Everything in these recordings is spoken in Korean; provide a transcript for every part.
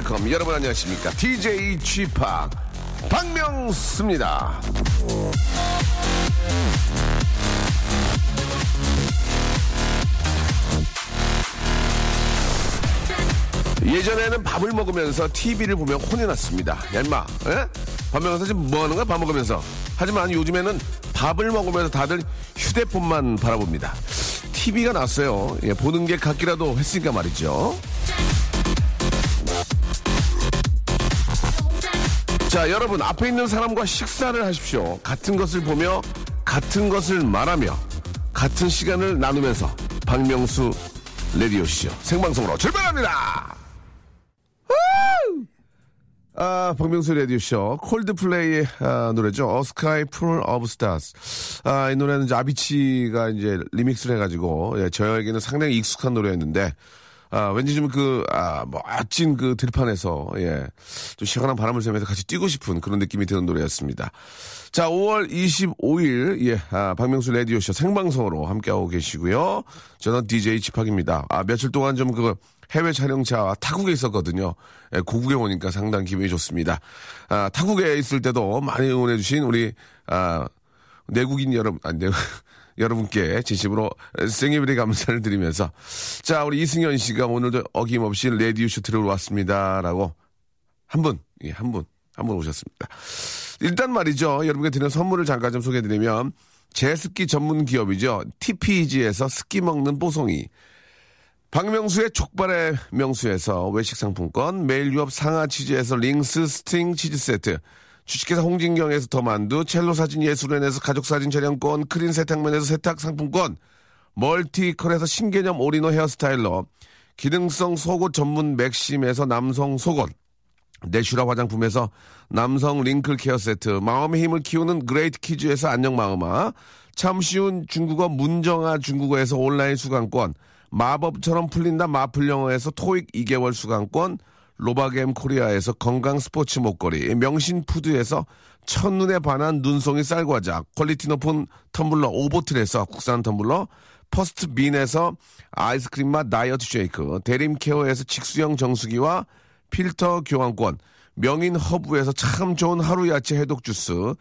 Welcome 여러분 안녕하십니까 DJ p 박명수입니다 예전에는 밥을 먹으면서 TV를 보며 혼이 났습니다. 야, 임마, 에? 밥 먹으면서 지금 뭐 하는 거야? 밥 먹으면서. 하지만 요즘에는 밥을 먹으면서 다들 휴대폰만 바라봅니다. TV가 났어요. 예, 보는 게 같기라도 했으니까 말이죠. 자, 여러분, 앞에 있는 사람과 식사를 하십시오. 같은 것을 보며, 같은 것을 말하며, 같은 시간을 나누면서, 박명수 레디오쇼 생방송으로 출발합니다! 우! 아, 박명수 라디오쇼 콜드플레이의 아, 노래죠. Sky Full of Stars. 아, 이 노래는 이제 아비치가 이제 리믹스를 해가지고 예, 저에게는 상당히 익숙한 노래였는데 아, 왠지 좀 그, 아, 멋진 그 들판에서, 예, 좀 시원한 바람을 쐬면서 같이 뛰고 싶은 그런 느낌이 드는 노래였습니다. 자, 5월 25일, 예, 아, 박명수 라디오쇼 생방송으로 함께하고 계시고요. 저는 DJ 지팍입니다. 아, 며칠 동안 좀 그, 해외 촬영차 타국에 있었거든요. 예, 고국에 오니까 상당히 기분이 좋습니다. 아, 타국에 있을 때도 많이 응원해주신 우리, 아, 내국인 여러분, 아, 내, 여러분께 진심으로 생일의 감사를 드리면서 자 우리 이승현 씨가 오늘도 어김없이 라디오쇼 들어왔습니다 라고 한 분, 예, 한 분, 한 분 오셨습니다. 일단 말이죠. 여러분께 드리는 선물을 잠깐 좀 소개해드리면 제습기 전문 기업이죠. TPG에서 습기 먹는 뽀송이 박명수의 족발의 명수에서 외식 상품권, 매일 유업 상하 치즈에서 링스 스트링 치즈 세트, 주식회사 홍진경에서 더 만두, 첼로 사진 예술원에서 가족 사진 촬영권, 크린 세탁면에서 세탁 상품권, 멀티컬에서 신개념 오리노 hair styler, 기능성 속옷 전문 맥심에서 남성 속옷, 내슈라 화장품에서 남성 wrinkle care 세트, 마음의 힘을 키우는 그레이트 키즈에서 안녕 마음아, 참 쉬운 중국어 문정아 중국어에서 온라인 수강권, 마법처럼 풀린다 마플 영어에서 토익 2개월 수강권, 로바겜 코리아에서 건강 스포츠 목걸이, 명신 푸드에서 첫눈에 반한 눈송이 쌀과자, quality 높은 텀블러 오보틀에서 국산 텀블러, 퍼스트 빈에서 아이스크림 맛 다이어트 쉐이크, 대림 케어에서 직수형 정수기와 필터 교환권, 명인 허브에서 참 좋은 하루 야채 해독 주스,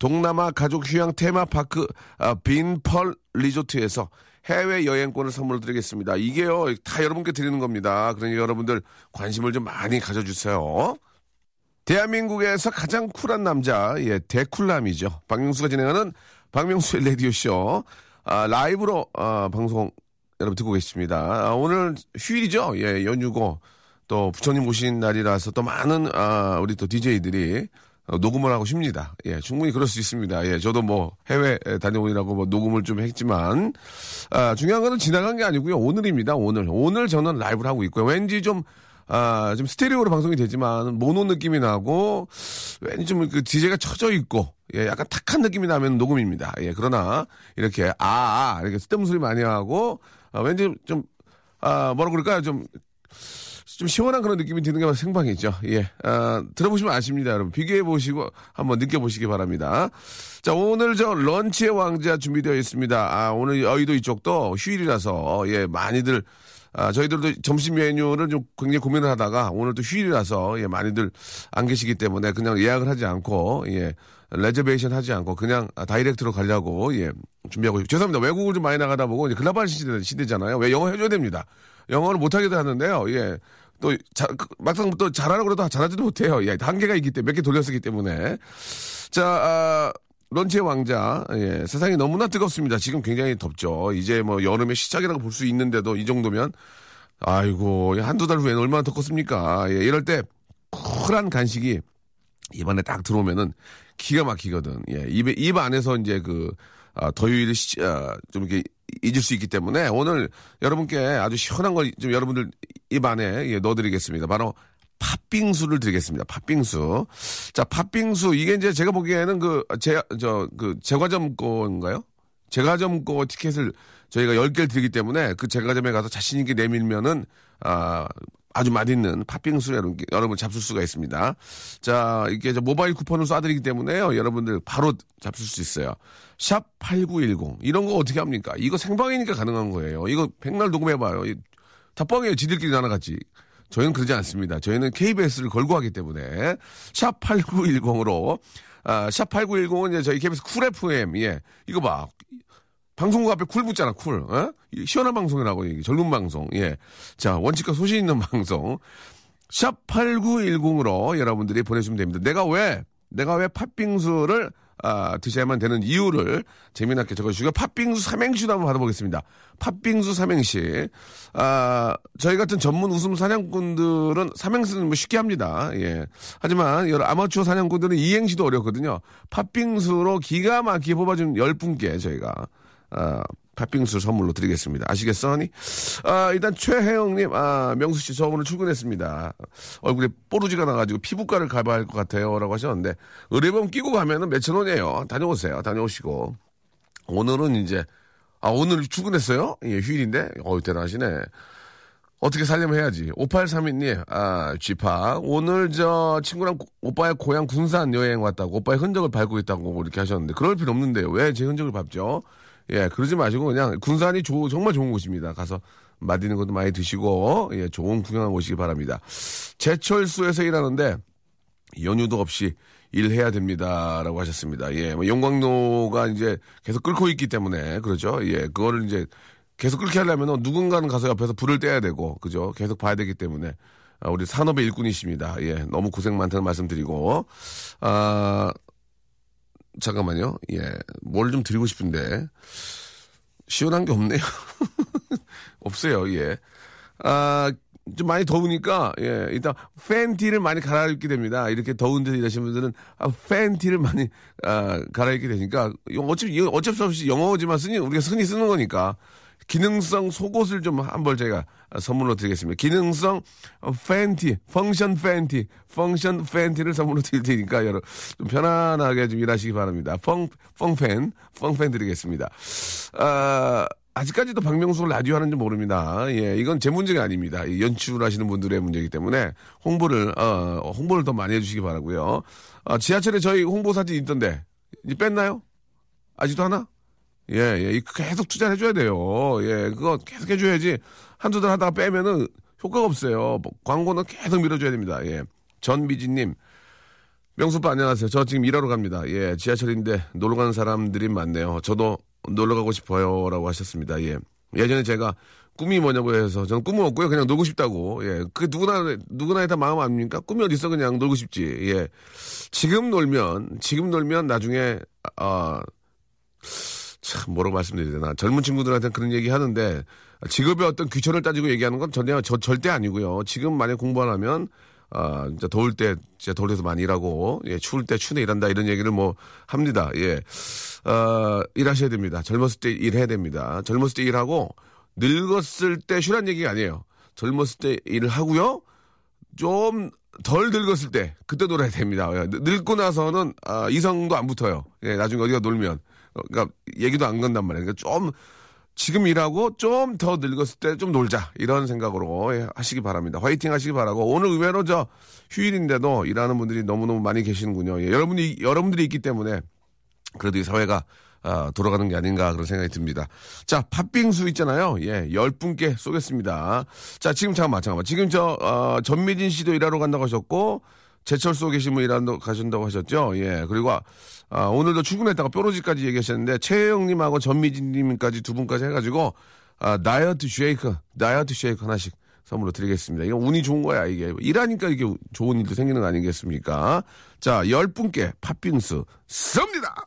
동남아 가족 휴양 테마파크 아, 빈펄 리조트에서 해외 여행권을 선물로 드리겠습니다. 이게요 다 여러분께 드리는 겁니다. 그러니 여러분들 관심을 좀 많이 가져주세요. 대한민국에서 가장 쿨한 남자, 예, 대쿨남이죠. 박명수가 진행하는 박명수의 라디오쇼, 아, 라이브로, 아, 방송 여러분 듣고 계십니다. 아, 오늘 휴일이죠? 예, 연휴고, 또 부처님 오신 날이라서 또 많은, 아, 우리 또 DJ들이 어, 녹음을 하고 쉽니다. 예, 충분히 그럴 수 있습니다. 예, 저도 뭐 해외 다녀오느라고 뭐 녹음을 좀 했지만, 아, 중요한 거는 지나간 게 아니고요. 오늘입니다. 오늘. 오늘 저는 라이브를 하고 있고요. 왠지 좀, 아, 좀 스테레오로 방송이 되지만, 모노 느낌이 나고, 왠지 좀그 DJ가 쳐져 있고, 예, 약간 탁한 느낌이 나면 녹음입니다. 예, 그러나, 이렇게, 아, 아, 이렇게 쓸데없는 소리 많이 하고, 아, 왠지 좀, 아, 뭐라 그럴까요? 좀, 좀 시원한 그런 느낌이 드는 게 생방이죠. 예. 아, 들어보시면 아십니다, 여러분. 비교해 보시고 한번 느껴보시기 바랍니다. 자, 오늘 저 런치의 왕자 준비되어 있습니다. 아, 오늘 여의도 이쪽도 휴일이라서, 예, 많이들, 아, 저희들도 점심 메뉴를 좀 굉장히 고민을 하다가 오늘 또 휴일이라서, 예, 많이들 안 계시기 때문에 그냥 예약을 하지 않고, 예, reservation 하지 않고 그냥 아, direct로 가려고, 예, 준비하고, 있- 죄송합니다. 외국을 좀 많이 나가다 보니 이제 글로벌 시대, 시대잖아요. 왜 영어 해줘야 됩니다. 영어를 못하기도 하는데요. 예. 또, 자, 그, 막상 또 잘하라고 그래도 잘하지도 못해요. 예. 한계가 있기 때문에, 몇 개 돌렸기 때문에. 자, 아, lunch의 왕자. 예. 세상이 너무나 뜨겁습니다. 지금 굉장히 덥죠. 이제 뭐 여름의 시작이라고 볼 수 있는데도 이 정도면, 아이고, 한두 달 후에는 얼마나 덥겠습니까. 예. 이럴 때, 쿨한 간식이 입안에 딱 들어오면은 기가 막히거든. 예. 입에, 입 안에서 이제 그, 아, 더위를 시, 아, 좀 이렇게 잊을 수 있기 때문에 오늘 여러분께 아주 시원한 걸 좀 여러분들 입 안에 예, 넣어드리겠습니다. 바로 팥빙수를 드리겠습니다. 팥빙수. 자, 팥빙수. 이게 이제 제가 보기에는 그, 제, 저, 그, 제과점 건가요? 제과점 거 티켓을 저희가 10개를 드리기 때문에 그 제과점에 가서 자신있게 내밀면은, 아, 아주 맛있는 팥빙수를 여러분, 여러분 잡술 수가 있습니다. 자, 이게 저 모바일 쿠폰을 쏴드리기 때문에요. 여러분들 바로 잡술 수 있어요. 샵 8910. 이런 거 어떻게 합니까? 이거 생방이니까 가능한 거예요. 이거 백날 녹음해봐요. 뻥이에요. 지들끼리 나눠같이. 저희는 그러지 않습니다. 저희는 KBS를 걸고 하기 때문에 샵 8910으로 아, 샵 8910은 이제 저희 KBS 쿨 FM 예. 이거 봐. 방송국 앞에 cool 붙잖아, cool. 어? 이 시원한 방송이라고, 이게 젊은 방송. 예. 자, 원칙과 소신 있는 방송. 샵 8910으로 여러분들이 보내주시면 됩니다. 내가 왜, 내가 왜 팥빙수를, 아, 드셔야만 되는 이유를 재미나게 적어주시고, 팥빙수 삼행시도 한번 받아보겠습니다. 팥빙수 삼행시. 아, 저희 같은 전문 웃음 사냥꾼들은 삼행시는 뭐 쉽게 합니다. 예. 하지만, 여러 아마추어 사냥꾼들은 이행시도 어렵거든요. 팥빙수로 기가 막히게 뽑아준 열 분께 저희가, 아, 팥빙수 선물로 드리겠습니다. 아시겠어, 하니? 아, 일단 최혜영님, 아, 명수 씨, 저 오늘 출근했습니다. 얼굴에 뽀루지가 나가지고 피부과를 가봐야 할 것 같아요. 라고 하셨는데, 의료보험 끼고 가면은 몇천 원이에요. 다녀오세요. 다녀오시고. 오늘은 이제, 아, 오늘 출근했어요? 예, 휴일인데? 어우, 대단하시네. 어떻게 살려면 해야지. 5832님, 아, 쥐파. 오늘 저 친구랑 고- 오빠의 고향 군산 여행 왔다고, 오빠의 흔적을 밟고 있다고 이렇게 하셨는데, 그럴 필요 없는데요. 왜 제 흔적을 밟죠? 예, 그러지 마시고 그냥 군산이 조- 정말 좋은 곳입니다. 가서 맛있는 것도 많이 드시고, 예, 좋은 구경하고 오시기 바랍니다. 제철소에서 일하는데, 연휴도 없이 일해야 됩니다라고 하셨습니다. 예, 뭐 용광로가 이제 계속 끓고 있기 때문에 그렇죠. 예, 그거를 이제 계속 끓게 하려면 누군가는 가서 옆에서 불을 떼야 되고 그죠. 계속 봐야 되기 때문에 아, 우리 산업의 일꾼이십니다. 예, 너무 고생 많다는 말씀드리고 아 잠깐만요. 예, 뭘 좀 드리고 싶은데 시원한 게 없네요. 없어요. 예. 아, 좀 많이 더우니까, 예, 일단, 팬티를 많이 갈아입게 됩니다. 이렇게 더운 데서 일하시는 분들은, 아, 팬티를 많이, 아, 갈아입게 되니까, 어차피, 어쩔 수 없이 영어지만 쓰니, 우리가 흔히 쓰는 거니까, 기능성 속옷을 좀 한 벌 제가 선물로 드리겠습니다. 기능성 어, 팬티, 펑션 팬티, 펑션 팬티를 선물로 드릴 테니까 여러분 좀 편안하게 좀 일하시기 바랍니다. 펑, 펑팬, 펑팬 드리겠습니다. 아, 아직까지도 박명수 라디오 하는지 모릅니다. 예, 이건 제 문제가 아닙니다. 이 연출하시는 분들의 문제이기 때문에 홍보를, 어, 홍보를 더 많이 해주시기 바라고요 아, 지하철에 저희 홍보 사진 있던데, 뺐나요? 아직도 하나? 예, 예, 이 계속 투자를 해줘야 돼요. 예, 그거 계속 해줘야지. 한두 달 하다가 빼면은 효과가 없어요. 뭐 광고는 계속 밀어줘야 됩니다. 예. 전미진님, 명수빠 안녕하세요. 저 지금 일하러 갑니다. 예, 지하철인데 놀러 가는 사람들이 많네요. 저도 놀러 가고 싶어요. 라고 하셨습니다. 예. 예전에 제가 꿈이 뭐냐고 해서 저는 꿈은 없고요. 그냥 놀고 싶다고. 예. 그 누구나, 누구나 다 마음 아닙니까? 꿈이 어딨어. 그냥 놀고 싶지. 예. 지금 놀면, 지금 놀면 나중에, 아, 참 뭐라고 말씀드려야 되나 젊은 친구들한테 그런 얘기 하는데 직업의 어떤 귀천을 따지고 얘기하는 건 전혀 저, 절대 아니고요. 지금 만약 공부 안 하면 아 진짜 더울 때 진짜 더울 때도 많이 일하고 예 추울 때 추운데 일한다 이런 얘기를 뭐 합니다. 예. 어, 일하셔야 됩니다. 젊었을 때 일해야 됩니다. 젊었을 때 일하고 늙었을 때 쉬란 얘기가 아니에요. 젊었을 때 일을 하고요. 좀 덜 늙었을 때 그때 놀아야 됩니다. 예, 늙- 늙고 나서는 아, 이성도 안 붙어요. 예, 나중에 어디가 놀면 어, 그러니까 얘기도 안 건단 말이에요. 그러니까 좀 지금 일하고 좀 더 늙었을 때 좀 놀자 이런 생각으로 예, 하시기 바랍니다. 화이팅 하시기 바라고 오늘 의외로 저 휴일인데도 일하는 분들이 너무너무 많이 계시는군요. 예, 여러분이 여러분들이 있기 때문에 그래도 이 사회가 아, 돌아가는 게 아닌가 그런 생각이 듭니다. 자, 팥빙수 있잖아요. 예, 열 분께 쏘겠습니다. 자, 지금 잠깐만, 잠깐만. 지금 저, 어, 전미진 씨도 일하러 간다고 하셨고, 제철 소 계신 분 일하러 가신다고 하셨죠. 예, 그리고 아, 오늘도 출근했다가 뾰로지까지 얘기하셨는데, 최혜영님하고 전미진님까지 두 분까지 해가지고, 아, 다이어트 쉐이크, 다이어트 쉐이크 하나씩 선물로 드리겠습니다. 이거 운이 좋은 거야, 이게. 일하니까 이게 좋은 일도 생기는 거 아니겠습니까? 자, 열 분께 팥빙수 쏩니다!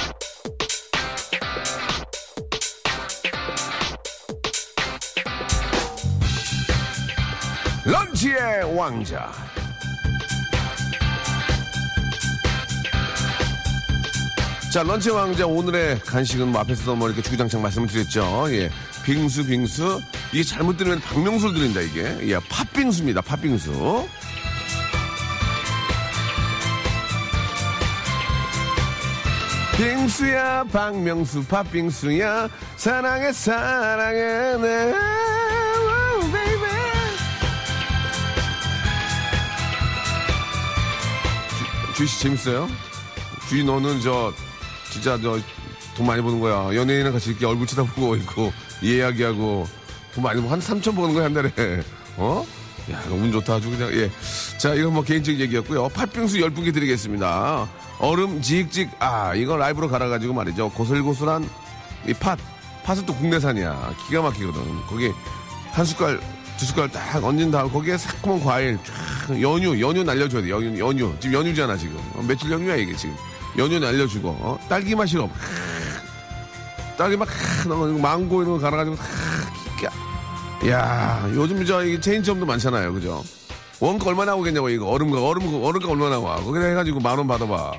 런치의 왕자. 자, 런치 왕자 오늘의 간식은 뭐 앞에서도 뭐 이렇게 주구장창 말씀을 드렸죠. 예. 빙수, 빙수. 이게 잘못 들으면 박명수를 드린다, 이게. 예, 팥빙수입니다, 팥빙수. 빙수야, 박명수, 팥빙수야. 사랑해, 사랑해, 네. 주- 주희 씨 재밌어요? 주희 너는 저 진짜 저 돈 많이 버는 거야. 연예인이랑 같이 이렇게 얼굴 쳐다보고 있고 이야기하고 돈 많이 버한 3천 버는 거야 한 달에. 어? 야, 너무 운 좋다 아주 그냥 예. 자, 이건 뭐 개인적인 얘기였고요. 팥빙수 10분께 드리겠습니다. 얼음 지익직 아, 이거 라이브로 갈아 가지고 말이죠. 고슬고슬한 이 팥. 팥은 또 국내산이야. 기가 막히거든. 거기 한 숟갈 두 숟갈 딱 얹은 다음 거기에 새콤한 과일 쫙 연유 연유 날려줘야 돼. 연유 연유. 지금 연유잖아 지금. 어, 며칠 연유야 이게 지금. 연유 날려주고 어? 딸기 맛 시럽 딸기 막 넣어 망고 이런 거 갈아가지고 야 요즘 저 체인점도 많잖아요 그죠? 원가 얼마 나오겠냐고 이거. 얼음가 얼음 얼음가 얼마 나와. 거기다 해가지고 만 원 받아봐.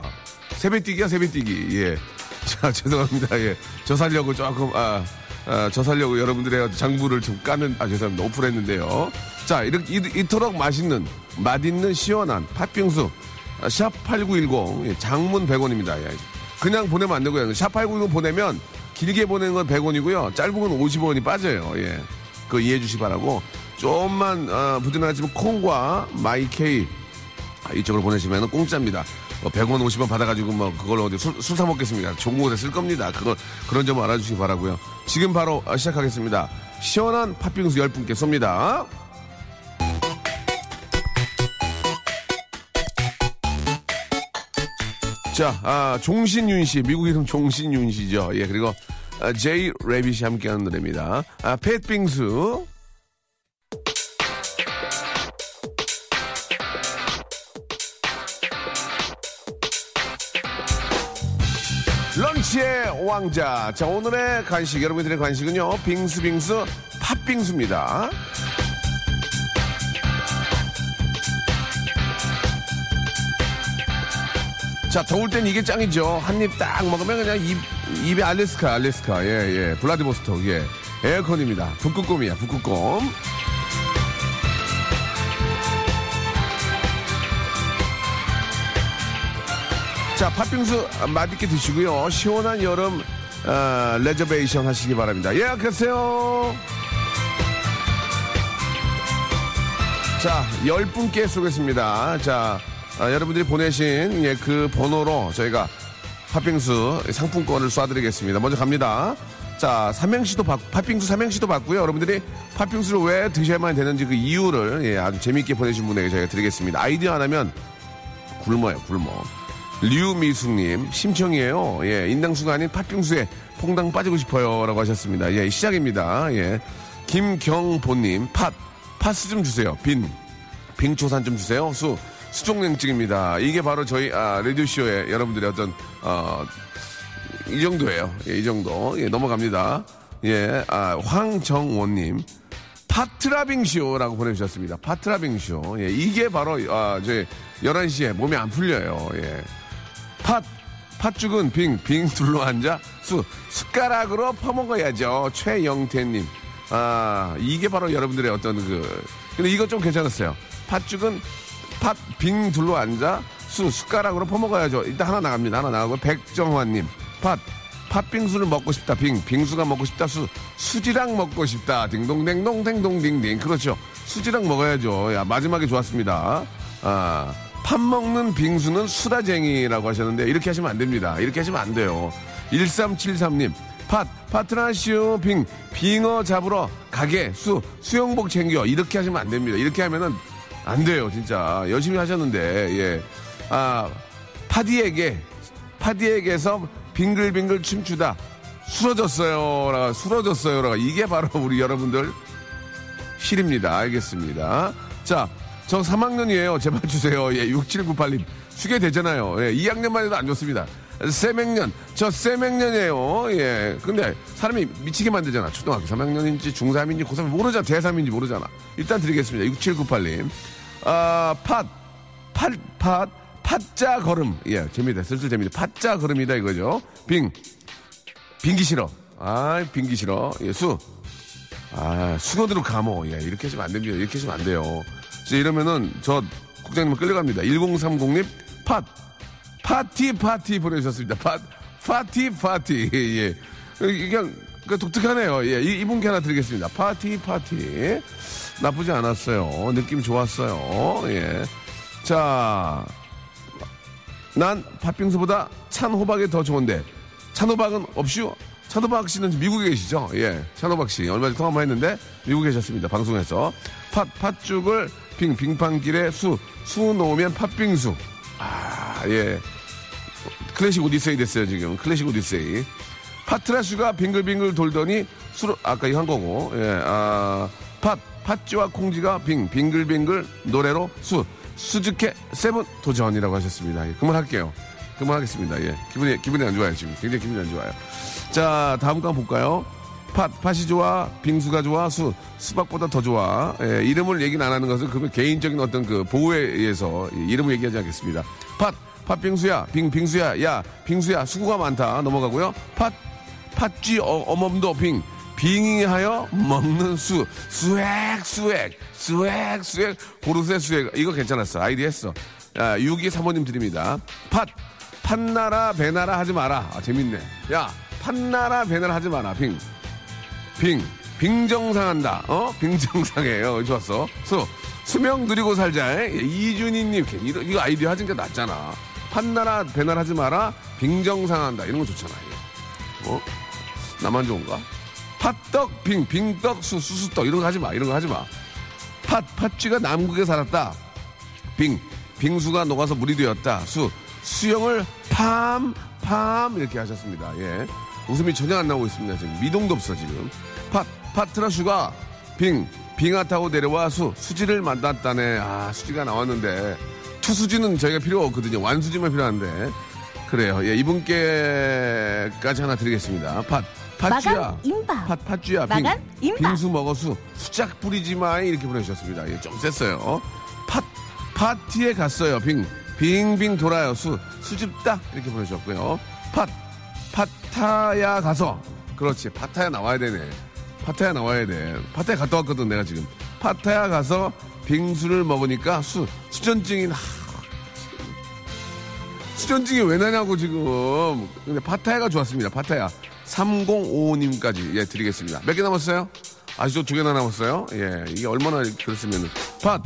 세배뛰기야 세배뛰기. 예자 죄송합니다. 예저 살려고 조금 아 아, 저 살려고 여러분들의 장부를 좀 까는, 아, 죄송합니다. 오픈했는데요. 자, 이렇게, 이, 이토록 맛있는, 맛있는, 시원한 팥빙수. 아, 샵8910, 예, 장문 100원입니다. 예. 그냥 보내면 안 되고요. 샵8910 보내면 길게 보내는 건 100원이고요. 짧은 건 50원이 빠져요. 예. 그거 이해해 주시 기 바라고. 좀만, 어, 부지런하지만 콩과 마이케이 아, 이쪽으로 보내시면 공짜입니다. 뭐 100원, 50원 받아가지고 뭐 그걸로 어디 술, 술 사먹겠습니다. 좋은 곳에 쓸 겁니다. 그거, 그런 점 알아주시기 바라고요 지금 바로 아, 시작하겠습니다. 시원한 팥빙수 10분께 쏩니다. 자, 아, 종신윤 씨, 미국 이름 종신윤 씨죠. 예, 그리고 아, 제이 레빗이 함께하는 노래입니다. 아, 팻빙수. 왕자. 자, 오늘의 간식, 여러분들의 간식은요, 빙수빙수, 팥빙수입니다. 자, 더울 땐 이게 짱이죠. 한 입 딱 먹으면 그냥 입, 입에 알래스카, 알래스카. 예, 예. 블라디보스톡, 예. 에어컨입니다. 북극곰이야, 북극곰. 자, 팥빙수 맛있게 드시고요. 시원한 여름 어, reservation 하시기 바랍니다. 예약하세요. 자, 열 분께 쏘겠습니다. 자, 아, 여러분들이 보내신 예, 그 번호로 저희가 팥빙수 상품권을 쏴드리겠습니다. 먼저 갑니다. 자, 삼행시도 받, 팥빙수 삼행시도 받고요. 여러분들이 팥빙수를 왜 드셔야만 되는지 그 이유를 예, 아주 재미있게 보내신 분에게 저희가 드리겠습니다. 아이디어 안 하면 굶어요, 굶어. 류미숙님, 심청이에요. 예, 인당수가 아닌 팥빙수에 퐁당 빠지고 싶어요. 라고 하셨습니다. 예, 시작입니다. 예. 김경보님, 팥, 파스 좀 주세요. 빈, 빙초산 좀 주세요. 수, 수족냉증입니다. 이게 바로 저희, 아, 라디오 쇼의 여러분들의 어떤, 어, 이 정도예요. 예, 이 정도. 예, 넘어갑니다. 예, 아, 황정원님. 파트라빙 쇼라고 보내주셨습니다. 파트라빙 쇼. 예, 이게 바로, 아, 저희 11시에 몸이 안 풀려요. 예. 팥, 팥죽은 빙, 빙 둘러 앉아 수, 숟가락으로 퍼먹어야죠. 최영태님. 아, 이게 바로 여러분들의 어떤 그, 근데 이거 좀 괜찮았어요. 팥죽은 팥, 빙 둘러 앉아 수, 숟가락으로 퍼먹어야죠. 일단 하나 나갑니다. 하나 나가고, 백정환님. 팥, 팥빙수를 먹고 싶다. 빙, 빙수가 먹고 싶다. 수, 수지랑 먹고 싶다. 딩동댕동 댕동딩딩. 그렇죠. 수지랑 먹어야죠. 야, 마지막에 좋았습니다. 아, 팥 먹는 빙수는 수다쟁이라고 하셨는데 이렇게 하시면 안 됩니다. 이렇게 하시면 안 돼요. 1373님. 팥, 파트라시오 빙, 빙어 잡으러 가게, 수, 수영복 챙겨. 이렇게 하시면 안 됩니다. 이렇게 하면은 안 돼요, 진짜. 열심히 하셨는데, 예. 아, 파디에게, 파디에게서 빙글빙글 춤추다. 술어졌어요. 라가. 이게 바로 우리 여러분들 실입니다. 알겠습니다. 자, 저 3학년이에요. 제발 주세요. 예, 6798님. 수게 되잖아요. 예, 2학년만 해도 안 좋습니다. 세맹년. 저 세맹년이에요. 예. 근데 사람이 미치게 만들잖아. 초등학교 3학년인지 중3인지 고3인지 모르잖아. 대3인지 모르잖아. 일단 드리겠습니다. 6798님. 아, 팥. 팥, 팥. 팥자 걸음. 예, 재미다. 슬슬 재미다. 팥자 걸음이다 이거죠. 빙. 빙기 싫어. 아, 빙기 싫어. 예, 수. 아, 수건으로 감어. 예, 이렇게 하시면 안 됩니다. 이렇게 하시면 안 돼요. 진짜 이러면은 저 국장님 끌려갑니다. 1030님, 팟. 파티, 파티 보내주셨습니다. 파, 파티, 파티. 예. 그냥, 그 독특하네요. 예. 이, 이분께 하나 드리겠습니다. 파티, 파티. 나쁘지 않았어요. 느낌 좋았어요. 예. 자, 난 팥빙수보다 찬 호박이 더 좋은데, 찬 호박은 없슈? 찬호박 씨는 미국에 계시죠? 예. 찬호박 씨. 얼마 전에 통화 한번 했는데, 미국에 계셨습니다. 방송에서. 팥, 팥죽을 빙, 빙판길에 수, 수 놓으면 팥빙수. 아, 예. 클래식 오디세이 됐어요, 지금. 클래식 오디세이. 파트라슈가 빙글빙글 돌더니 술, 아까 이거 한 거고, 예, 아, 팥, 팥쥐와 콩쥐가 빙, 빙글빙글 노래로 수, 수즈케 세븐 도전이라고 하셨습니다. 예, 그만할게요. 그만하겠습니다. 예. 기분이, 기분이 안 좋아요, 지금. 굉장히 기분이 안 좋아요. 자, 다음 거 볼까요? 팥, 팥이 좋아, 빙수가 좋아, 수, 수박보다 더 좋아. 예, 이름을 얘기는 안 하는 것은 그러면 개인적인 어떤 그 보호에 의해서 이름을 얘기하지 않겠습니다. 팥, 팥빙수야, 빙, 빙수야, 야, 빙수야, 수고가 많다. 넘어가고요. 팥, 팥쥐 어, 어멈도 빙, 빙하여 먹는 수, 수액, 수액, 수액, 수액, 고르쇠 수액. 이거 괜찮았어. 아이디 했어. 야, 62 사모님 드립니다. 팥, 팥나라, 배나라 하지 마라. 아, 재밌네. 야, 팥나라, 배나라 하지 마라. 빙. 빙. 빙정상한다. 어? 빙정상해요. 좋았어. 수. 수명 누리고 살자. 예, 이준희님. 이거, 아이디어 게 낫잖아. 판나라, 배나라 하지 마라. 빙정상한다. 이런 거 좋잖아. 어? 나만 좋은가? 팥떡, 빙, 빙떡, 수, 수수떡. 이런 거 하지 마. 이런 거 하지 마. 팥, 팥쥐가 남국에 살았다. 빙, 빙수가 녹아서 물이 되었다. 수, 수영을 팜, 팜. 이렇게 하셨습니다. 예. 웃음이 전혀 안 나오고 있습니다. 지금 미동도 없어 지금. 팥 파트라슈가 빙 빙하 타고 내려와 수 수지를 만났다네. 아 수지가 나왔는데 투수지는 저희가 필요 없거든요. 완수지만 필요한데 그래요. 예 이분께까지 하나 드리겠습니다. 팥 팥쥐야. 임박. 팥 팥쥐야. 빙, 임박. 빙수 먹어 수 수작 뿌리지 마 이렇게 보내주셨습니다. 예, 좀 셌어요. 팥 파티에 갔어요. 빙 빙빙 돌아요. 수 수집다 이렇게 보내주셨고요. 팥 파타야 가서 그렇지 파타야 나와야 되네 파타야 나와야 돼. 파타야 갔다 왔거든 내가 지금. 파타야 가서 빙수를 먹으니까 수 수전증이 나. 수전증이 왜 나냐고 지금. 근데 파타야가 좋았습니다 파타야. 3055님까지 예 드리겠습니다. 몇 개 남았어요? 아직도 두 개나 남았어요? 예 이게 얼마나 그랬으면 팥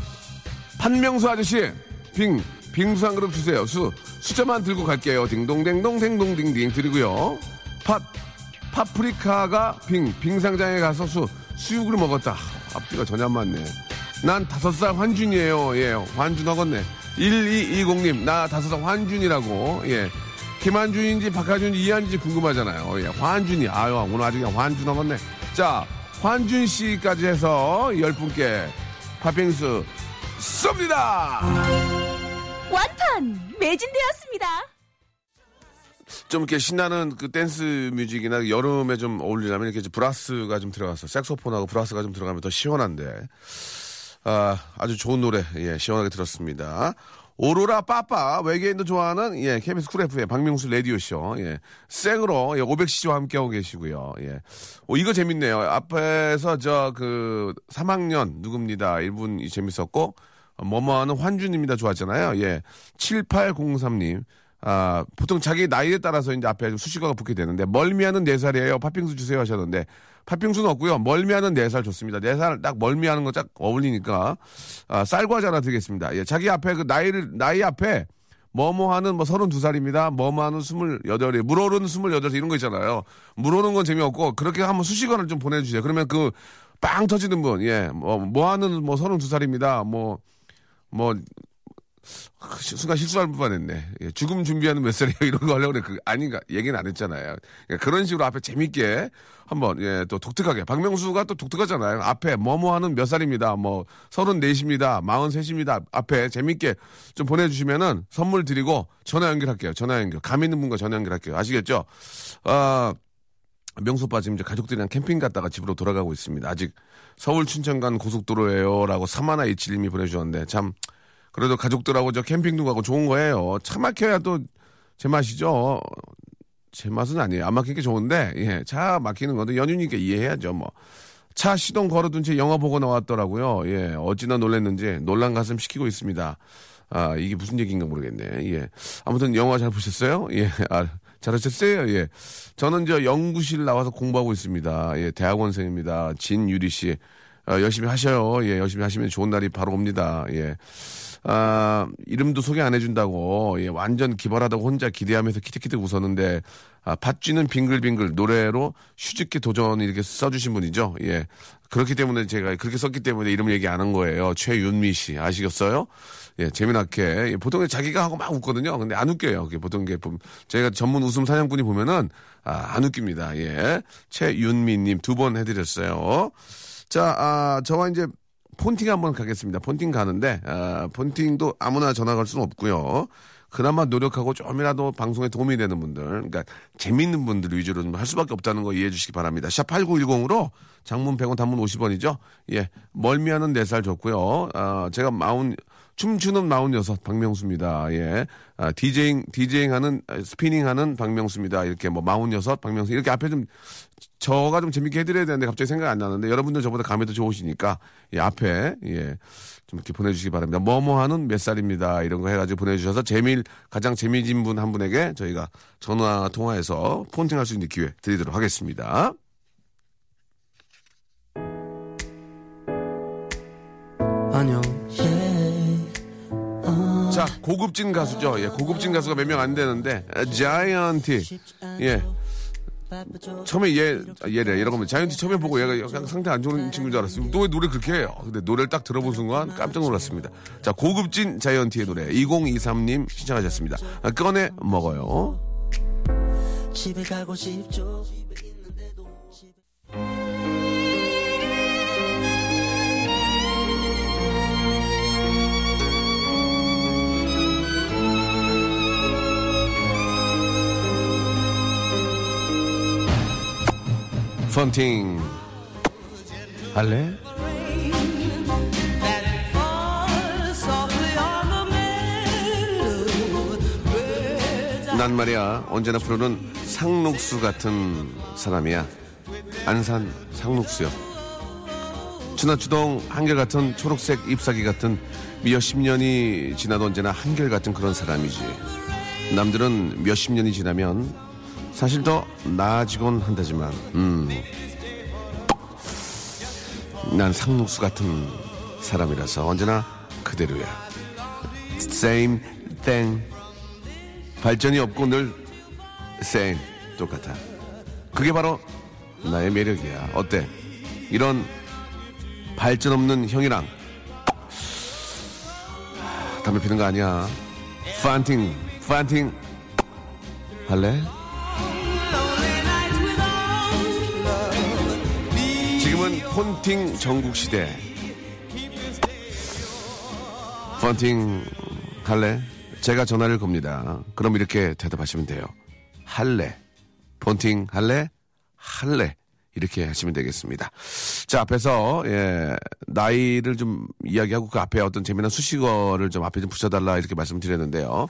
판명수 아저씨 빙 빙수 한 그릇 주세요. 수 수저만 들고 갈게요. 딩동댕동 댕동딩딩 드리고요. 팥 파프리카가 빙 빙상장에 가서 수 수육을 먹었다. 하, 앞뒤가 전혀 안 맞네. 난 다섯 살 환준이에요. 예 환준 하겠네 1220님 나 다섯 살 환준이라고. 예. 김한준인지 박하준인지 이한준인지 궁금하잖아요. 예 환준이. 아유 오늘 아주 그냥 환준 하겠네 자 환준 씨까지 해서 열 분께 팥빙수 쏩니다. 완판 매진되었습니다. 좀 이렇게 신나는 그 댄스 뮤직이나 여름에 좀 어울리려면 이렇게 브라스가 좀 들어가서 색소폰하고 브라스가 좀 들어가면 더 시원한데. 아, 아주 좋은 노래 예 시원하게 들었습니다. 오로라 빠빠 외계인도 좋아하는 예 KBS 쿨 FM 박명수 라디오 쇼 예. 생으로 예, 500cc와 함께하고 계시고요 예. 오, 이거 재밌네요. 앞에서 저 그 3학년 누굽니다. 이분이 재밌었고 뭐뭐하는 환준입니다. 좋았잖아요 예. 7803님 아, 보통 자기 나이에 따라서 이제 앞에 좀 수식어가 붙게 되는데, 멀미하는 4살이에요. 팥빙수 주세요 하셨는데, 팥빙수는 없고요. 멀미하는 4살 좋습니다. 4살 딱 멀미하는 거 딱 어울리니까, 아, 쌀과자 하나 드리겠습니다. 예, 자기 앞에 그 나이를, 나이 앞에, 뭐뭐 하는 뭐 32살입니다. 뭐뭐 하는 28이, 물오르는 28살 이런 거 있잖아요. 물오르는 건 재미없고, 그렇게 한번 수식어를 좀 보내주세요. 그러면 그, 빵 터지는 분, 예, 뭐, 뭐 하는 뭐 32살입니다. 뭐, 뭐, 아, 순간 실수할 뻔했네. 예, 죽음 준비하는 몇 살이에요? 이런 거 하려고 그래. 그, 아닌가. 얘기는 안 했잖아요. 예, 그런 식으로 앞에 재밌게 한번, 예, 또 독특하게. 박명수가 또 독특하잖아요. 앞에 뭐뭐 하는 몇 살입니다. 뭐, 34입니다. 43입니다. 앞에 재밌게 좀 보내주시면은 선물 드리고 전화 연결할게요. 전화 연결. 감 있는 분과 전화 연결할게요. 아시겠죠? 아, 명수 오빠 지금 이제 가족들이랑 캠핑 갔다가 집으로 돌아가고 있습니다. 아직 서울 춘천 간 고속도로예요. 라고 사마나 이칠님이 보내주셨는데 참, 그래도 가족들하고 저 캠핑도 가고 좋은 거예요. 차 막혀야 또 제 맛이죠. 제 맛은 아니에요. 안 막히는 게 좋은데, 예, 차 막히는 것도 연유니까 이해해야죠, 뭐. 차 시동 걸어둔 채 영화 보고 나왔더라고요. 예, 어찌나 놀랐는지 놀란 가슴 시키고 있습니다. 아, 이게 무슨 얘기인가 모르겠네. 예. 아무튼 영화 잘 보셨어요? 예, 아, 잘하셨어요? 예. 저는 저 연구실 나와서 공부하고 있습니다. 예, 대학원생입니다. 진유리 씨. 아, 열심히 하셔요. 예, 열심히 하시면 좋은 날이 바로 옵니다. 예. 아, 이름도 소개 안 해준다고, 예, 완전 기발하다고 혼자 기대하면서 키득키득 웃었는데, 아, 팥쥐는 빙글빙글 노래로 휴직기 도전 이렇게 써주신 분이죠. 예. 그렇기 때문에 제가 그렇게 썼기 때문에 이름 얘기 안 한 거예요. 최윤미 씨. 아시겠어요? 예, 재미나게. 예, 보통 자기가 하고 막 웃거든요. 근데 안 웃겨요. 그게 보통 게, 제가 전문 웃음 사냥꾼이 보면은, 아, 안 웃깁니다. 예. 최윤미님 두 번 해드렸어요. 자, 아, 저와 이제 폰팅 한번 가겠습니다. 폰팅 가는데 아, 폰팅도 아무나 전화 갈 수는 없고요. 그나마 노력하고 좀이라도 방송에 도움이 되는 분들, 그러니까 재밌는 분들 위주로 좀 할 수밖에 없다는 거 이해해 주시기 바랍니다. 샵 8910으로 장문 100원, 단문 50원이죠. 예, 멀미하는 4살 좋고요. 아, 제가 마운 춤추는 마흔여섯 박명수입니다. 예. 아, 디제잉, 디제잉 하는, 아, 스피닝 하는 박명수입니다. 이렇게 뭐 마흔여섯 박명수. 이렇게 앞에 좀, 저가 좀 재밌게 해드려야 되는데 갑자기 생각이 안 나는데 여러분들 저보다 감이 더 좋으시니까, 예, 앞에, 예. 좀 이렇게 보내주시기 바랍니다. 뭐뭐 하는 몇 살입니다. 이런 거 해가지고 보내주셔서 재미일, 가장 재미진 분 한 분에게 저희가 전화 통화해서 폰팅 할 수 있는 기회 드리도록 하겠습니다. 안녕. 자, 고급진 가수죠. 예, 고급진 가수가 몇 명 안 되는데, 자이언티. 예. 처음에 얘, 얘래. 이러고 면 자이언티 처음에 보고 얘가 약간 상태 안 좋은 친구인 줄 알았어요. 또 왜 노래 그렇게 해요? 근데 노래를 딱 들어본 순간 깜짝 놀랐습니다. 자, 고급진 자이언티의 노래. 2023님 신청하셨습니다. 아, 꺼내 먹어요. 집에 가고 싶죠. 펀팅 할래? 난 말이야 언제나 부르는 상록수 같은 사람이야. 안산 상록수요. 추나추동 한결같은 초록색 잎사귀 같은 몇 십 년이 지나도 언제나 한결같은 그런 사람이지. 남들은 몇십 년이 지나면 사실 더 나아지곤 한다지만, 음. 난 상록수 같은 사람이라서 언제나 그대로야. Same thing. 발전이 없고 늘 same. 똑같아. 그게 바로 나의 매력이야. 어때? 이런 발전 없는 형이랑 담배 피는 거 아니야. 판팅, 판팅 할래? 폰팅 전국 시대. 폰팅 할래? 제가 전화를 겁니다. 그럼 이렇게 대답하시면 돼요. 할래. 폰팅 할래? 할래. 이렇게 하시면 되겠습니다. 자, 앞에서, 예, 나이를 좀 이야기하고 그 앞에 어떤 재미난 수식어를 좀 앞에 좀 붙여달라 이렇게 말씀드렸는데요.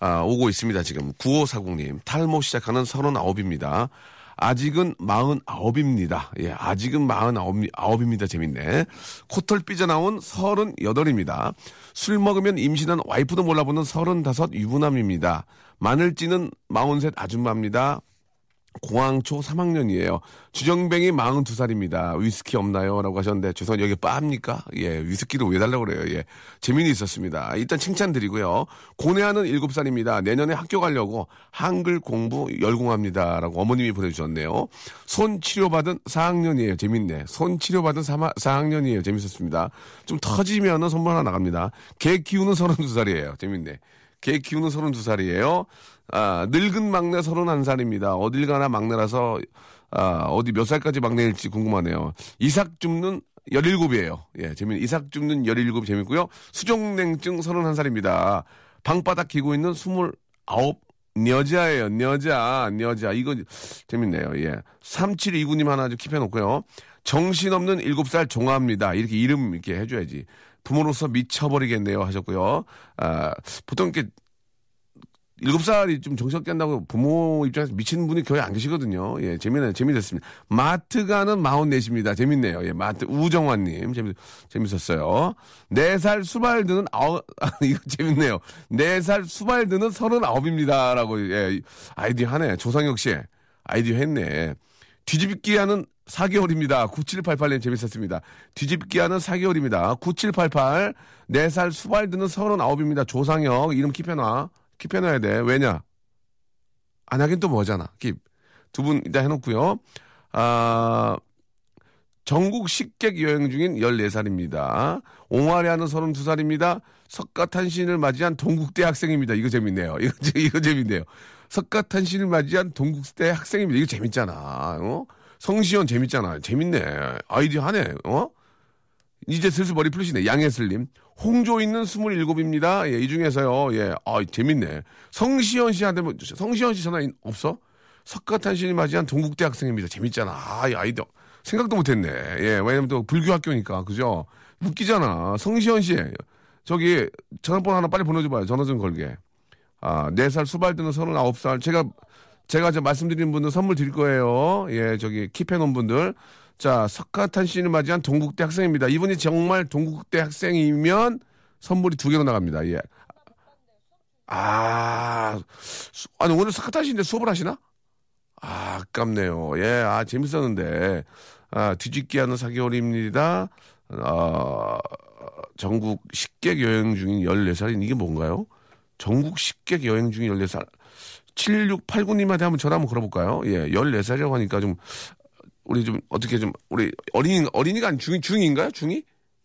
아, 오고 있습니다, 지금. 9540님. 탈모 시작하는 39입니다. 아직은 49입니다. 예, 아직은 49입니다. 재밌네. 코털 삐져나온 38입니다. 술 먹으면 임신한 와이프도 몰라보는 35 유부남입니다. 마늘 찌는 43 아줌마입니다. 공항초 3학년이에요. 주정뱅이 42살입니다. 위스키 없나요? 라고 하셨는데, 죄송한데, 여기 빠입니까? 예, 위스키를 왜 달라고 그래요? 예, 재미는 있었습니다. 일단 칭찬 드리고요. 고뇌하는 7살입니다. 내년에 학교 가려고 한글 공부 열공합니다. 라고 어머님이 보내주셨네요. 손 치료받은 4학년이에요. 재밌네. 손 치료받은 3, 4학년이에요. 재밌었습니다. 좀 터지면은 선물 하나 나갑니다. 개 키우는 32살이에요. 재밌네. 개 키우는 32살이에요. 아, 늙은 막내 31살입니다. 어딜 가나 막내라서, 아, 어디 몇 살까지 막내일지 궁금하네요. 이삭 줍는 17이에요. 예, 재밌, 이삭 줍는 17 재밌고요. 수족냉증 31살입니다. 방바닥 기고 있는 29 여자예요. 여자, 여자. 이거 재밌네요. 예. 3729님 하나 좀 킵해놓고요. 정신없는 7살 종아입니다. 이렇게 이름 이렇게 해줘야지. 부모로서 미쳐버리겠네요. 하셨고요. 아, 보통 이렇게 일곱 살이 좀 정신없게 한다고 부모 입장에서 미치는 분이 거의 안 계시거든요. 예, 재미네, 재미있었습니다. 마트 가는 마흔 넷입니다. 재밌네요. 예, 마트, 우정환님. 재밌, 재밌었어요. 네 살 수발 드는 아홉, 아, 이거 재밌네요. 네 살 수발 드는 서른아홉입니다. 라고, 예, 아이디어 하네. 조상혁 씨. 아이디어 했네. 뒤집기 하는 4개월입니다. 9788님 재밌었습니다. 뒤집기 하는 4개월입니다. 9788. 4살 수발 드는 39입니다. 조상혁. 이름 킵해놔. 킵 해놔야 돼. 왜냐? 안 하긴 또 뭐잖아. 킵. 두분 이따 해놓고요. 아, 전국 식객 여행 중인 14살입니다. 옹알이 하는 32살입니다. 석가탄신을 맞이한 동국대 학생입니다. 이거 재밌네요. 이거, 이거 재밌네요. 석가탄신을 맞이한 동국대 학생입니다. 이거 재밌잖아. 어? 성시현 재밌잖아. 재밌네. 아이디어 하네. 어? 이제 슬슬 머리 풀리시네. 양혜슬님. 홍조 있는 27입니다. 예, 이 중에서요. 예, 아, 재밌네. 성시현 씨한테 뭐, 성시현 씨 전화 없어? 석가탄 신이 맞이한 동국대 학생입니다. 재밌잖아. 아, 이 아이디어. 생각도 못했네. 예, 왜냐면 또 불교 학교니까. 그죠? 웃기잖아. 성시현 씨. 저기, 전화번호 하나 빨리 보내줘봐요. 전화 좀 걸게. 아, 4살 수발드는 39살. 제가, 제가 저 말씀드린 분들 선물 드릴 거예요. 예, 저기, 킵해놓은 분들. 자, 석가탄신을 맞이한 동국대 학생입니다. 이분이 정말 동국대 학생이면 선물이 두 개로 나갑니다. 예. 아, 수, 아니, 오늘 석가탄신인데 수업을 하시나? 아, 아깝네요. 예, 아, 재밌었는데. 아, 뒤집기 하는 4개월입니다. 어, 전국 식객 여행 중인 14살인 이게 뭔가요? 전국 식객 여행 중인 14살. 7689님한테 한번 전화 한번 걸어볼까요? 예, 14살이라고 하니까 좀, 우리 좀, 어떻게 좀, 우리 어린이, 어린이가 아니 중, 중인가요? 중이?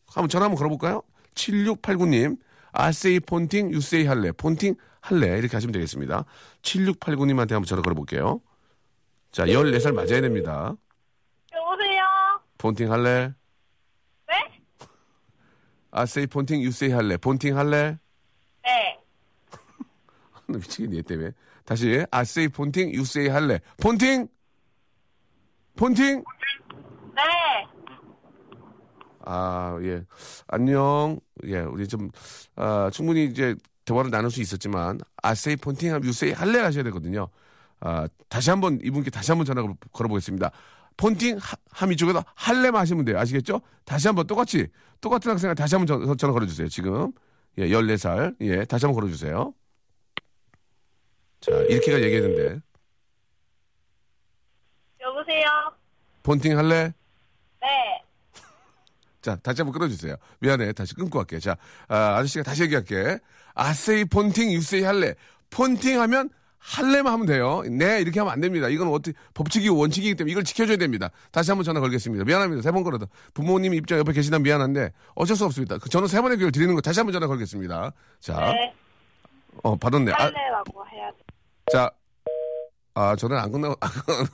한번 전화 한번 걸어볼까요? 7689님, 아세이 폰팅, 유세이 할래. 폰팅, 할래. 이렇게 하시면 되겠습니다. 7689님한테 한번 전화 걸어볼게요. 자, 14살 맞아야 됩니다. 여보세요? 폰팅 할래? 네? 아세이 폰팅, 유세이 할래. 폰팅 할래? 네. 나 미치겠네, 얘 때문에. 다시, 아세이 폰팅, 유세이 할래. 폰팅! 폰팅! 네. 아, 예. 안녕. 예, 우리 좀, 아, 충분히 이제 대화를 나눌 수 있었지만, 아세이 폰팅, 유세이 할래 하셔야 되거든요. 아, 다시 한 번, 이분께 다시 한번 전화 걸- 걸어보겠습니다. 폰팅 하- 함 이쪽에서 할래만 하시면 돼요. 아시겠죠? 다시 한번 똑같이, 똑같은 학생한테 다시 한번 전- 전화 걸어주세요. 지금. 예, 14살. 예, 다시 한번 걸어주세요. 자, 이렇게가 얘기했는데. 여보세요? 폰팅 할래? 네. 자, 다시 한번 끊어주세요. 미안해. 다시 끊고 갈게. 자, 아, 아저씨가 다시 얘기할게. 아세이 폰팅, 유세이 할래. 폰팅 하면 할래만 하면 돼요. 네, 이렇게 하면 안 됩니다. 이건 어떻게, 법칙이고 원칙이기 때문에 이걸 지켜줘야 됩니다. 다시 한번 전화 걸겠습니다. 미안합니다. 세 번 걸어도. 부모님 입장 옆에 계시다면 미안한데 어쩔 수 없습니다. 그 저는 세 번의 기회를 드리는 거 다시 한번 전화 걸겠습니다. 자, 네. 어, 받았네. 아, 할래라고 해야 돼. 자, 아, 저는 안 끝나고,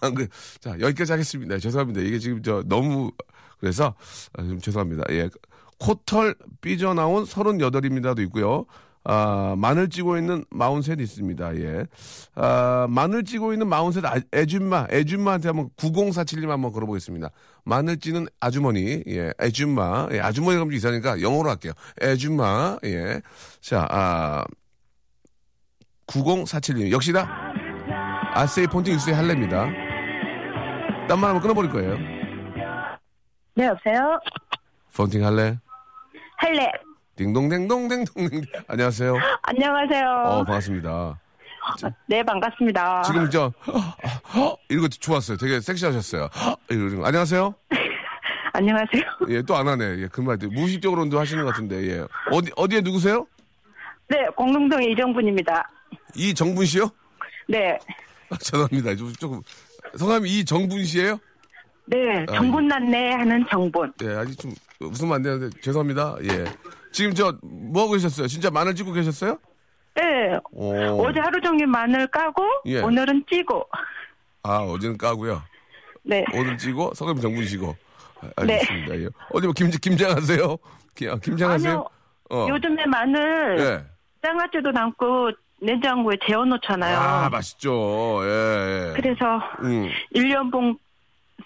안 끝, 자, 여기까지 하겠습니다. 죄송합니다. 이게 지금 저 너무, 그래서, 아, 좀 죄송합니다. 예. 코털 삐져나온 38입니다도 있고요. 아, 마늘 찌고 있는 43이 있습니다. 예. 아, 마늘 찌고 있는 43 아, 애줌마, 애줌마한테 한번 9047님 한번 걸어보겠습니다. 마늘 찌는 아주머니, 예, 애줌마. 예, 아주머니가 좀 이상하니까 영어로 할게요. 애줌마, 예. 자, 아, 9047님. 역시나 아세이 폰팅 유스의 할래입니다. 딴말 한번 끊어버릴 거예요. 네, 여보세요? 폰팅 할래? 할래. 딩동댕동댕동. 안녕하세요. 안녕하세요. 어, 반갑습니다. 네, 반갑습니다. 지금 저, 허! 이거 좋았어요. 되게 섹시하셨어요. 거. 안녕하세요? 안녕하세요. 예, 또 안 하네. 예, 그말 무의식적으로도 하시는 것 같은데, 예. 어디, 어디에 누구세요? 네, 공릉동의 이정분입니다. 이정분 씨요? 네. 아, 죄송합니다. 좀, 조금. 성함이 이정분 씨예요 네, 아, 정분 났네 하는 정분. 예, 아직 좀 웃으면 안 되는데 죄송합니다. 예. 지금 저 뭐 하고 계셨어요? 진짜 마늘 찍고 계셨어요? 네, 오. 어제 하루 종일 마늘 까고 예. 오늘은 찌고. 아, 어제는 까고요. 네. 오늘 찌고 성함이 정분이시고. 아, 알겠습니다. 예. 어디 뭐 김, 김장하세요? 김, 아, 김장하세요? 아니요. 어. 요즘에 마늘 예. 장아찌도 담고 냉장고에 재워놓잖아요. 아, 맛있죠. 예, 예. 그래서 음. 1년분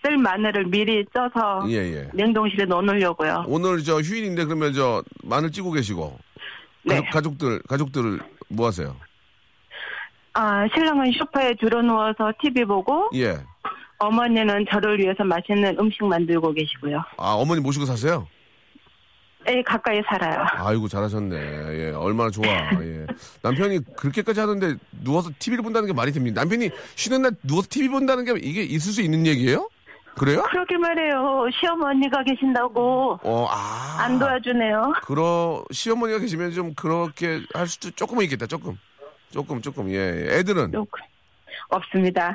쓸 마늘을 미리 쪄서 예, 예. 냉동실에 넣어놓으려고요. 오늘 저 휴일인데 그러면 저 마늘 찌고 계시고. 네. 가족, 가족 들, 가족들을 뭐 하세요? 아, 신랑은 소파에 들어 누워서 TV 보고 예. 어머니는 저를 위해서 맛있는 음식 만들고 계시고요. 아, 어머니 모시고 사세요? 에 가까이 살아요. 아이고 잘하셨네. 예, 얼마나 좋아. 예. 남편이 그렇게까지 하는데 누워서 TV를 본다는 게 말이 됩니다. 남편이 쉬는 날 누워서 TV 본다는 게 이게 있을 수 있는 얘기예요? 그래요? 그러게 말해요. 시어머니가 계신다고 어, 아. 안 도와주네요. 그러 시어머니가 계시면 좀 그렇게 할 수도 조금은 있겠다. 조금. 조금 조금. 예. 예. 애들은 요- 없습니다.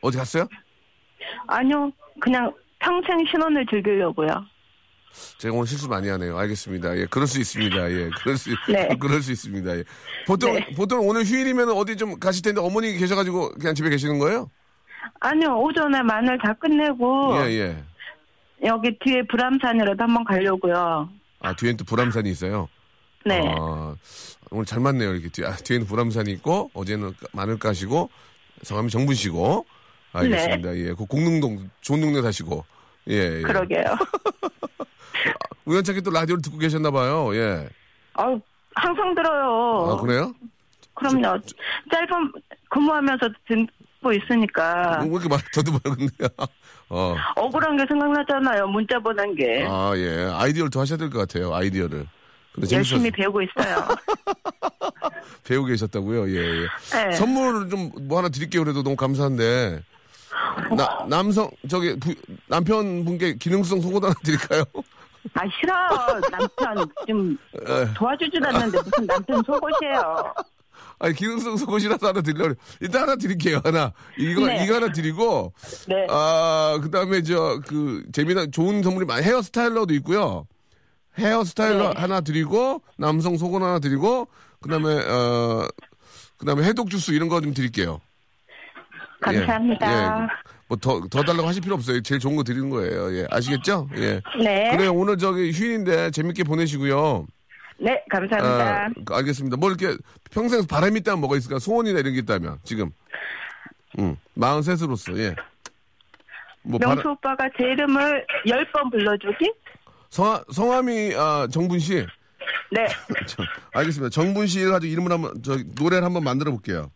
어디 갔어요? 아니요, 그냥 평생 신혼을 즐기려고요. 제가 오늘 실수 많이 하네요. 알겠습니다. 예, 그럴 수 있습니다. 예, 그럴 수, 네. 그럴 수 있습니다. 예. 보통, 네. 보통 오늘 휴일이면 어디 좀 가실 텐데 어머니 계셔가지고 그냥 집에 계시는 거예요? 아니요, 오전에 마늘 다 끝내고 예, 예. 여기 뒤에 불암산이라도 한번 가려고요. 아, 뒤엔 또 불암산이 있어요? 네, 아, 오늘 잘 맞네요. 이렇게 뒤, 아, 뒤에는 불암산이 있고, 어제는 까- 마늘 까시고, 성함이 정분 씨고, 알겠습니다. 예, 그 공릉동, 좋은 동네 사시고, 예, 예. 그러게요. 우연찮게 또 라디오를 듣고 계셨나 봐요. 예. 어, 항상 들어요. 아, 그래요? 그럼요. 짧은 근무하면서 듣고 있으니까 왜 이렇게 말, 더듬어요, 근데. 어. 억울한 게 생각나잖아요. 문자 보낸 게. 아, 예. 아이디어를 더 하셔야 될 것 같아요. 아이디어를. 열심히 배우고 있어요. 배우고 계셨다고요? 예, 예. 네. 선물을 좀 뭐 하나 드릴게요. 그래도 너무 감사한데. 나, 남성, 저기, 부- 남편분께 기능성 속옷 하나 드릴까요? 아 싫어. 남편 좀 예. 도와주지도 않는데 무슨 남편 속옷이에요. 아니, 기능성 속옷이라도 하나. 그래요. 일단 하나 드릴게요. 하나. 이거, 네. 이거 하나 드리고. 네. 아, 그 다음에 저, 그, 재미난, 좋은 선물이 많이, 헤어스타일러도 있고요. 헤어스타일러 네. 하나 드리고, 남성 속옷 하나 드리고, 그 다음에, 어, 그 다음에 해독 주스 이런 거 좀 드릴게요. 예, 감사합니다. 예. 뭐 더, 더 달라고 하실 필요 없어요. 제일 좋은 거 드리는 거예요. 예. 아시겠죠? 예. 네. 그래요. 오늘 저기 휴일인데 재밌게 보내시고요. 네, 감사합니다. 아, 알겠습니다. 뭐 이렇게 평생 바람이 있다면 뭐가 있을까? 소원이나 이런 게 있다면, 지금. 음, 43으로서, 예. 뭐, 명수 바람- 오빠가 제 이름을 열번 불러주기? 성함, 성함이, 아, 정분 씨. 네. 저, 알겠습니다. 정분 씨 가지고 이름을 한번, 저, 노래를 한번 만들어 볼게요.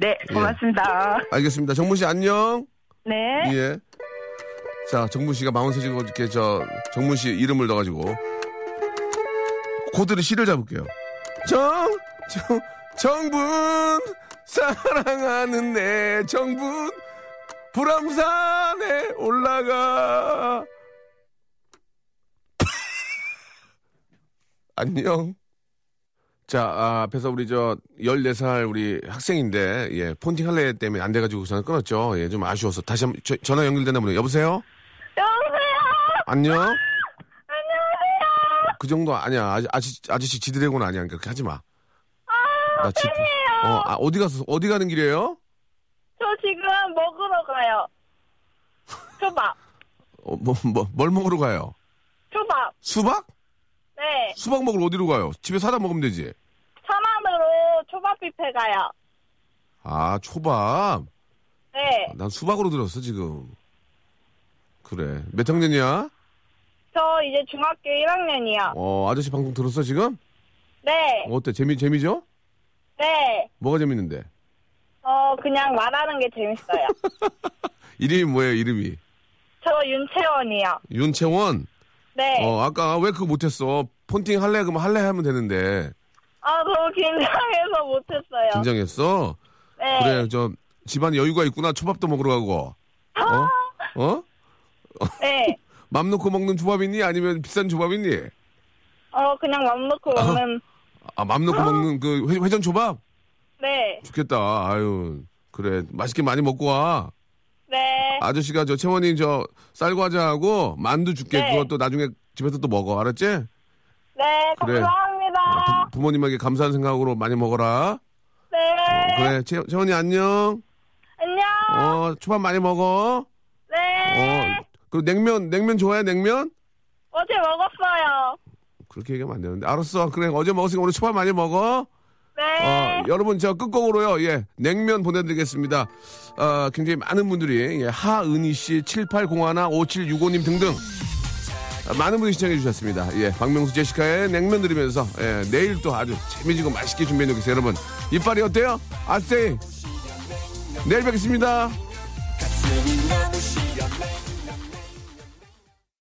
네, 고맙습니다. 알겠습니다. 정분 씨 안녕. 네. 예. 자, 정문 씨가 마흔세지고 이렇게 저 정문 씨 이름을 넣어가지고 코드를 시를 잡을게요. 정, 정, 정분 사랑하는 내 정분 불암산에 올라가. 안녕. 자, 아, 앞에서 우리 저 14살 우리 학생인데 예, 폰팅 할래 때문에 안 돼 가지고 전화 끊었죠. 예, 좀 아쉬워서 다시 한번 저- 전화 연결되나 보네요. 여보세요? 여보세요? 안녕? 안녕하세요? 그 정도 아니야. 아저, 아저씨, 아저씨 지드래곤 아니야. 그렇게 하지 마. 아, 나 지. 어, 아, 어디 가서, 어디 가는 길이에요? 저 지금 먹으러 가요. 초밥. 어, 뭐, 뭐, 뭘 먹으러 가요? 초밥. 수박? 네. 수박 먹으러 어디로 가요? 집에 사다 먹으면 되지. 천안으로 초밥 뷔페 가요. 아, 초밥. 네. 난 수박으로 들었어, 지금. 그래. 몇 학년이야? 저 이제 중학교 1학년이요. 어, 아저씨 방송 들었어, 지금? 네. 어때? 재미, 재미죠? 네. 뭐가 재밌는데? 어, 그냥 말하는 게 재밌어요. 이름이 뭐예요, 이름이? 저 윤채원이요. 윤채원? 네. 어, 아까 왜 그거 못했어? 폰팅 할래? 그러면 할래 하면 되는데. 아, 너무 긴장해서 못했어요. 긴장했어? 네. 그래, 저, 집안에 여유가 있구나. 초밥도 먹으러 가고. 어? 어? 네. 맘 놓고 먹는 초밥이니? 아니면 비싼 초밥이니? 어, 그냥 맘 놓고 먹는, 아, 맘 놓고 먹는 그 회, 회전 초밥? 네. 좋겠다. 아유, 그래. 맛있게 많이 먹고 와. 네. 아저씨가 저 채원이 저 쌀과자하고 만두 줄게. 네. 그것도 나중에 집에서 또 먹어. 알았지? 네, 그래. 감사합니다. 부, 모님에게 감사한 생각으로 많이 먹어라. 네. 그래. 채, 채원이 안녕. 안녕. 어, 초밥 많이 먹어. 네. 어, 그리고 냉면, 냉면 좋아해, 냉면? 어제 먹었어요. 그렇게 얘기하면 안 되는데. 알았어. 그래. 어제 먹었으니까 오늘 초밥 많이 먹어. 네. 어, 여러분, 저 끝곡으로요, 예, 냉면 보내드리겠습니다. 어, 굉장히 많은 분들이, 예, 하은희 씨, 7801, 5765님 등등, 아, 많은 분들이 시청해 주셨습니다. 예, 박명수 제시카의 냉면 드리면서, 예, 내일 또 아주 재미지고 맛있게 준비해 놓겠습니다. 여러분, 이빨이 어때요? 아세이! 내일 뵙겠습니다.